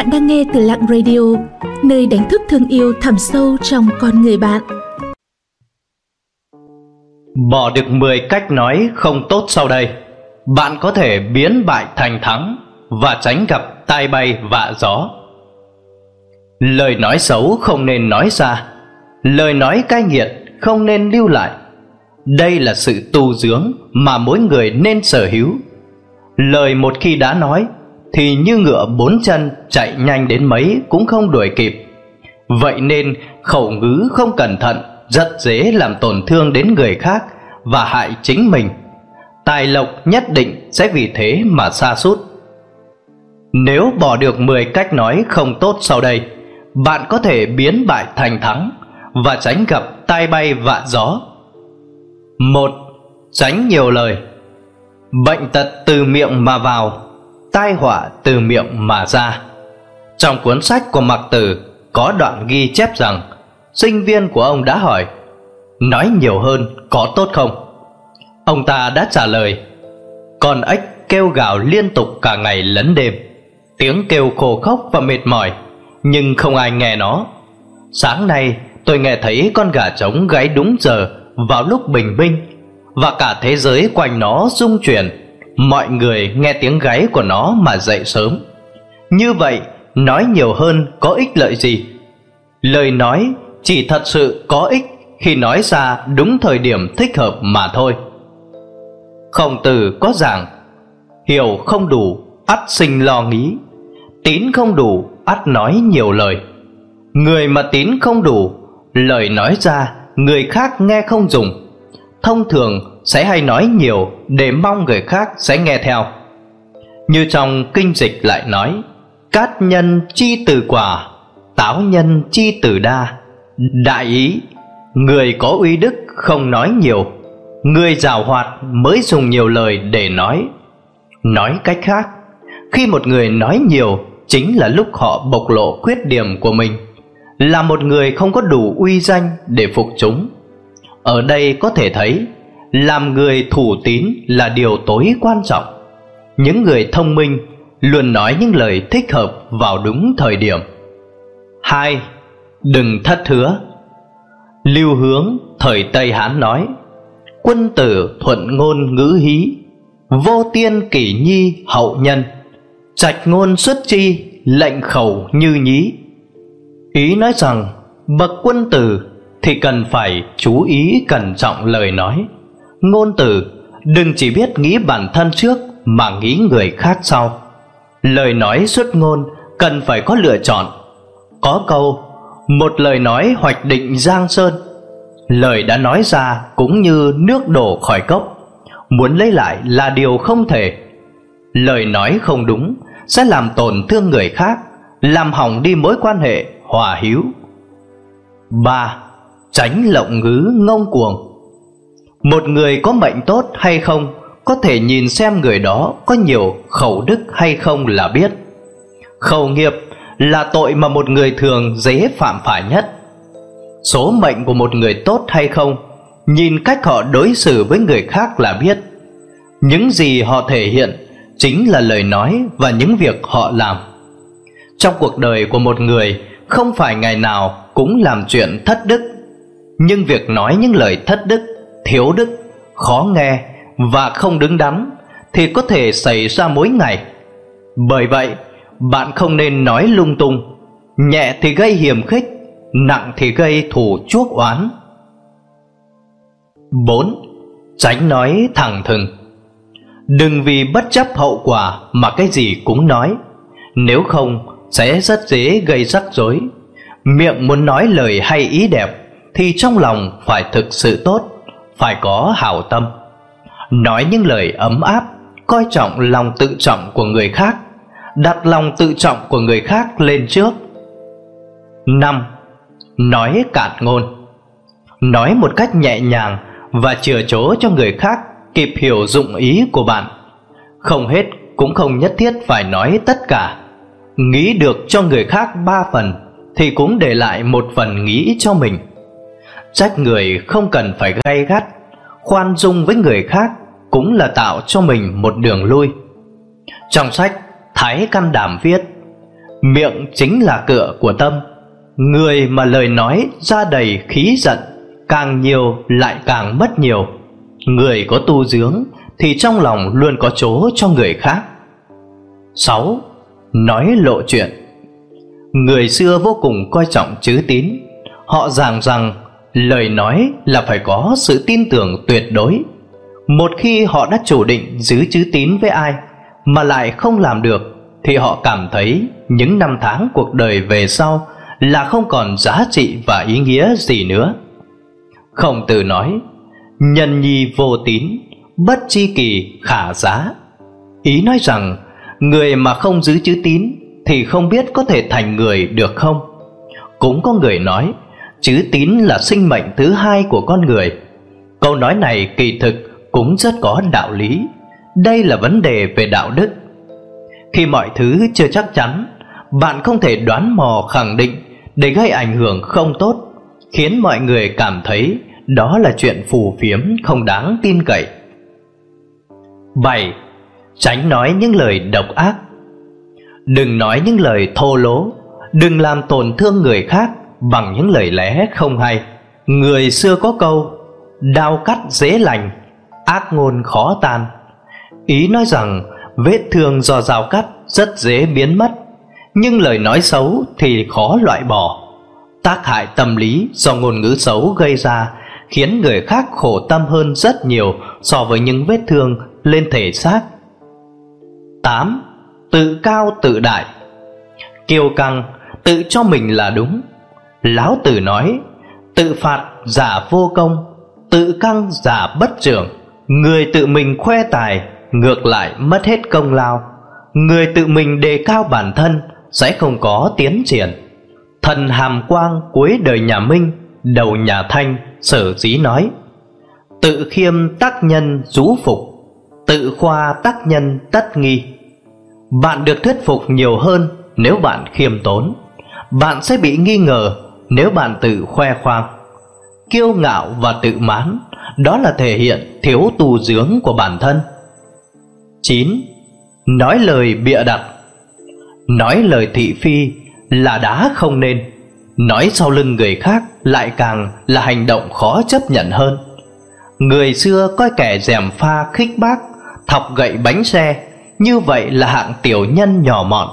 Bạn đang nghe từ Lặng Radio, nơi đánh thức thương yêu thẳm sâu trong con người bạn. Bỏ được 10 cách nói không tốt sau đây, bạn có thể biến bại thành thắng và tránh gặp tai bay vạ gió. Lời nói xấu không nên nói ra, lời nói cay nghiệt không nên lưu lại. Đây là sự tu dưỡng mà mỗi người nên sở hữu. Lời một khi đã nói thì như ngựa bốn chân chạy nhanh đến mấy cũng không đuổi kịp. Vậy nên khẩu ngữ không cẩn thận rất dễ làm tổn thương đến người khác và hại chính mình. Tài lộc nhất định sẽ vì thế mà xa sút Nếu bỏ được 10 cách nói không tốt sau đây, bạn có thể biến bại thành thắng và tránh gặp tai bay vạ gió. Một, tránh nhiều lời. Bệnh tật từ miệng mà vào tai họa từ miệng mà ra. Trong cuốn sách của Mạc Tử có đoạn ghi chép rằng, sinh viên của ông đã hỏi, nói nhiều hơn có tốt không? Ông ta đã trả lời, con ếch kêu gào liên tục cả ngày lẫn đêm tiếng kêu khô khốc và mệt mỏi, nhưng không ai nghe nó sáng nay tôi nghe thấy con gà trống gáy đúng giờ vào lúc bình minh và cả thế giới quanh nó rung chuyển mọi người nghe tiếng gáy của nó mà dậy sớm. Như vậy, nói nhiều hơn có ích lợi gì? Lời nói chỉ thật sự có ích khi nói ra đúng thời điểm thích hợp mà thôi. Khổng tử có giảng, hiểu không đủ, ắt sinh lo nghĩ, tín không đủ, ắt nói nhiều lời. Người mà tín không đủ, lời nói ra người khác nghe không dùng, thông thường sẽ hay nói nhiều để mong người khác sẽ nghe theo. Như trong kinh dịch lại nói, cát nhân chi từ quả, táo nhân chi từ đa. Đại ý, người có uy đức không nói nhiều, người giàu hoạt mới dùng nhiều lời để nói. Nói cách khác, khi một người nói nhiều chính là lúc họ bộc lộ khuyết điểm của mình, là một người không có đủ uy danh để phục chúng ở đây có thể thấy làm người thủ tín là điều tối quan trọng. Những người thông minh luôn nói những lời thích hợp vào đúng thời điểm. Hai, đừng thất hứa. Lưu hướng thời tây hán nói, quân tử thuận ngôn ngữ hí, vô tiên kỷ nhi hậu nhân, trạch ngôn xuất chi lệnh khẩu như nhí. Ý nói rằng, bậc quân tử thì cần phải chú ý cẩn trọng lời nói ngôn từ, đừng chỉ biết nghĩ bản thân trước mà nghĩ người khác sau. Lời nói xuất ngôn cần phải có lựa chọn. Có câu, một lời nói hoạch định giang sơn. Lời đã nói ra cũng như nước đổ khỏi cốc. Muốn lấy lại là điều không thể. Lời nói không đúng sẽ làm tổn thương người khác, làm hỏng đi mối quan hệ, hòa hiếu ba, tránh lộng ngứ ngông cuồng một người có mệnh tốt hay không, có thể nhìn xem người đó có nhiều khẩu đức hay không là biết. Khẩu nghiệp là tội mà một người thường dễ phạm phải nhất. Số mệnh của một người tốt hay không, nhìn cách họ đối xử với người khác là biết. Những gì họ thể hiện chính là lời nói và những việc họ làm. Trong cuộc đời của một người, không phải ngày nào cũng làm chuyện thất đức. Nhưng việc nói những lời thất đức thiếu đức, khó nghe và không đứng đắn thì có thể xảy ra mỗi ngày. Bởi vậy, bạn không nên nói lung tung, nhẹ thì gây hiềm khích, nặng thì gây thù chuốc oán. 4. Tránh nói thẳng thừng. Đừng vì bất chấp hậu quả mà cái gì cũng nói, Nếu không sẽ rất dễ gây rắc rối. Miệng muốn nói lời hay ý đẹp thì trong lòng phải thực sự tốt phải có hảo tâm. Nói những lời ấm áp, coi trọng lòng tự trọng của người khác, đặt lòng tự trọng của người khác lên trước. Năm, nói cạn ngôn. Nói một cách nhẹ nhàng và chừa chỗ cho người khác kịp hiểu dụng ý của bạn. Không hết cũng không nhất thiết phải nói tất cả. Nghĩ được cho người khác ba phần thì cũng để lại một phần nghĩ cho mình. Trách người không cần phải gay gắt, Khoan dung với người khác Cũng là tạo cho mình một đường lui. Trong sách Thái Căn Đảm viết, Miệng chính là cửa của tâm, Người mà lời nói ra đầy khí giận Càng nhiều lại càng mất nhiều. Người có tu dưỡng Thì trong lòng luôn có chỗ cho người khác. 6. Nói lộ chuyện. Người xưa vô cùng coi trọng chữ tín, Họ giảng rằng lời nói là phải có sự tin tưởng tuyệt đối. Một khi họ đã chủ định giữ chữ tín với ai Mà lại không làm được, Thì họ cảm thấy những năm tháng cuộc đời về sau Là không còn giá trị và ý nghĩa gì nữa. Khổng tử nói, Nhân nhi vô tín, Bất chi kỳ khả giá. Ý nói rằng, Người mà không giữ chữ tín Thì không biết có thể thành người được không? Cũng có người nói Chữ tín là sinh mệnh thứ hai của con người. Câu nói này kỳ thực cũng rất có đạo lý. Đây là vấn đề về đạo đức. Khi mọi thứ chưa chắc chắn, Bạn không thể đoán mò khẳng định Để gây ảnh hưởng không tốt, Khiến mọi người cảm thấy Đó là chuyện phù phiếm, không đáng tin cậy. 7. Tránh nói những lời độc ác. Đừng nói những lời thô lỗ, Đừng làm tổn thương người khác. Bằng những lời lẽ không hay. Người xưa có câu, Đao cắt dễ lành, Ác ngôn khó tan. Ý nói rằng, Vết thương do dao cắt rất dễ biến mất, Nhưng lời nói xấu thì khó loại bỏ. Tác hại tâm lý do ngôn ngữ xấu gây ra Khiến người khác khổ tâm hơn rất nhiều So với những vết thương lên thể xác. 8. Tự cao tự đại. Kiêu căng, Tự cho mình là đúng. Lão Tử nói, Tự phạt giả vô công, Tự căng giả bất trưởng Người tự mình khoe tài, Ngược lại mất hết công lao. Người tự mình đề cao bản thân, Sẽ không có tiến triển. Thần hàm quang cuối đời nhà Minh, Đầu nhà Thanh, Sở dĩ nói, Tự khiêm tác nhân rú phục, Tự khoa tác nhân tất nghi. Bạn được thuyết phục nhiều hơn Nếu bạn khiêm tốn. Bạn sẽ bị nghi ngờ nếu bạn tự khoe khoang, Kiêu ngạo và tự mãn, Đó là thể hiện thiếu tu dưỡng của bản thân. 9. Nói lời bịa đặt. Nói lời thị phi là đã không nên. Nói sau lưng người khác lại càng là hành động khó chấp nhận hơn. Người xưa coi kẻ dèm pha khích bác, Thọc gậy bánh xe, Như vậy là hạng tiểu nhân nhỏ mọn.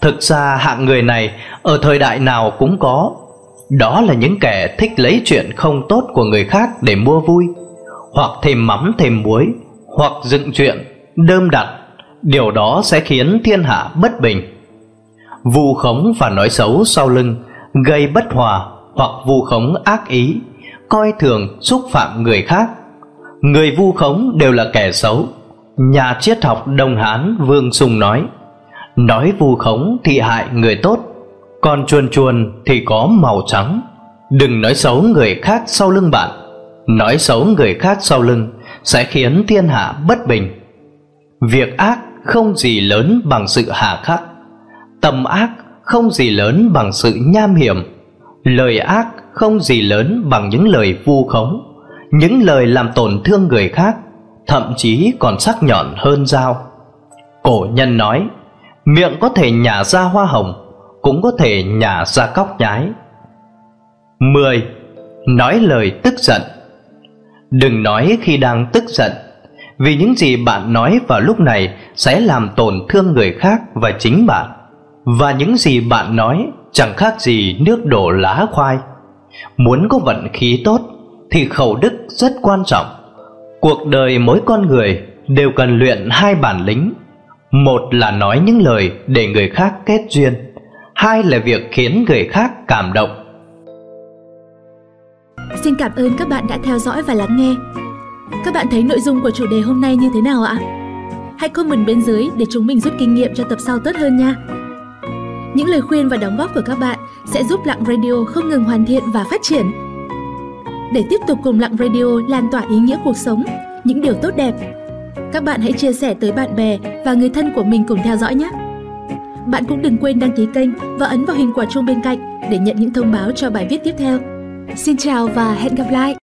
Thực ra hạng người này Ở thời đại nào cũng có. Đó là những kẻ thích lấy chuyện không tốt của người khác để mua vui. Hoặc thêm mắm thêm muối Hoặc dựng chuyện, đơm đặt. Điều đó sẽ khiến thiên hạ bất bình. Vu khống và nói xấu sau lưng Gây bất hòa hoặc vu khống ác ý Coi thường xúc phạm người khác. Người vu khống đều là kẻ xấu. Nhà triết học Đông Hán Vương Sùng nói Nói vu khống thì hại người tốt. Còn chuồn chuồn thì có màu trắng. Đừng nói xấu người khác sau lưng bạn. Nói xấu người khác sau lưng Sẽ khiến thiên hạ bất bình. Việc ác không gì lớn bằng sự hà khắc. Tâm ác không gì lớn bằng sự nham hiểm. Lời ác không gì lớn bằng những lời vu khống. Những lời làm tổn thương người khác, Thậm chí còn sắc nhọn hơn dao. Cổ nhân nói, Miệng có thể nhả ra hoa hồng cũng có thể nhả ra cóc nhái. 10. Nói lời tức giận. Đừng nói khi đang tức giận, Vì những gì bạn nói vào lúc này Sẽ làm tổn thương người khác và chính bạn. Và những gì bạn nói Chẳng khác gì nước đổ lá khoai. Muốn có vận khí tốt Thì khẩu đức rất quan trọng. Cuộc đời mỗi con người Đều cần luyện hai bản lĩnh. Một là nói những lời Để người khác kết duyên. Hai là việc khiến người khác cảm động Xin cảm ơn các bạn đã theo dõi và lắng nghe Các bạn thấy nội dung của chủ đề hôm nay như thế nào ạ? Hãy comment bên dưới để chúng mình rút kinh nghiệm cho tập sau tốt hơn nha những lời khuyên và đóng góp của các bạn sẽ giúp Lặng Radio không ngừng hoàn thiện và phát triển. Để tiếp tục cùng Lặng Radio lan tỏa ý nghĩa cuộc sống, những điều tốt đẹp, các bạn hãy chia sẻ tới bạn bè và người thân của mình cùng theo dõi nhé. Bạn cũng đừng quên đăng ký kênh và ấn vào hình quả chuông bên cạnh để nhận những thông báo cho bài viết tiếp theo. Xin chào và hẹn gặp lại!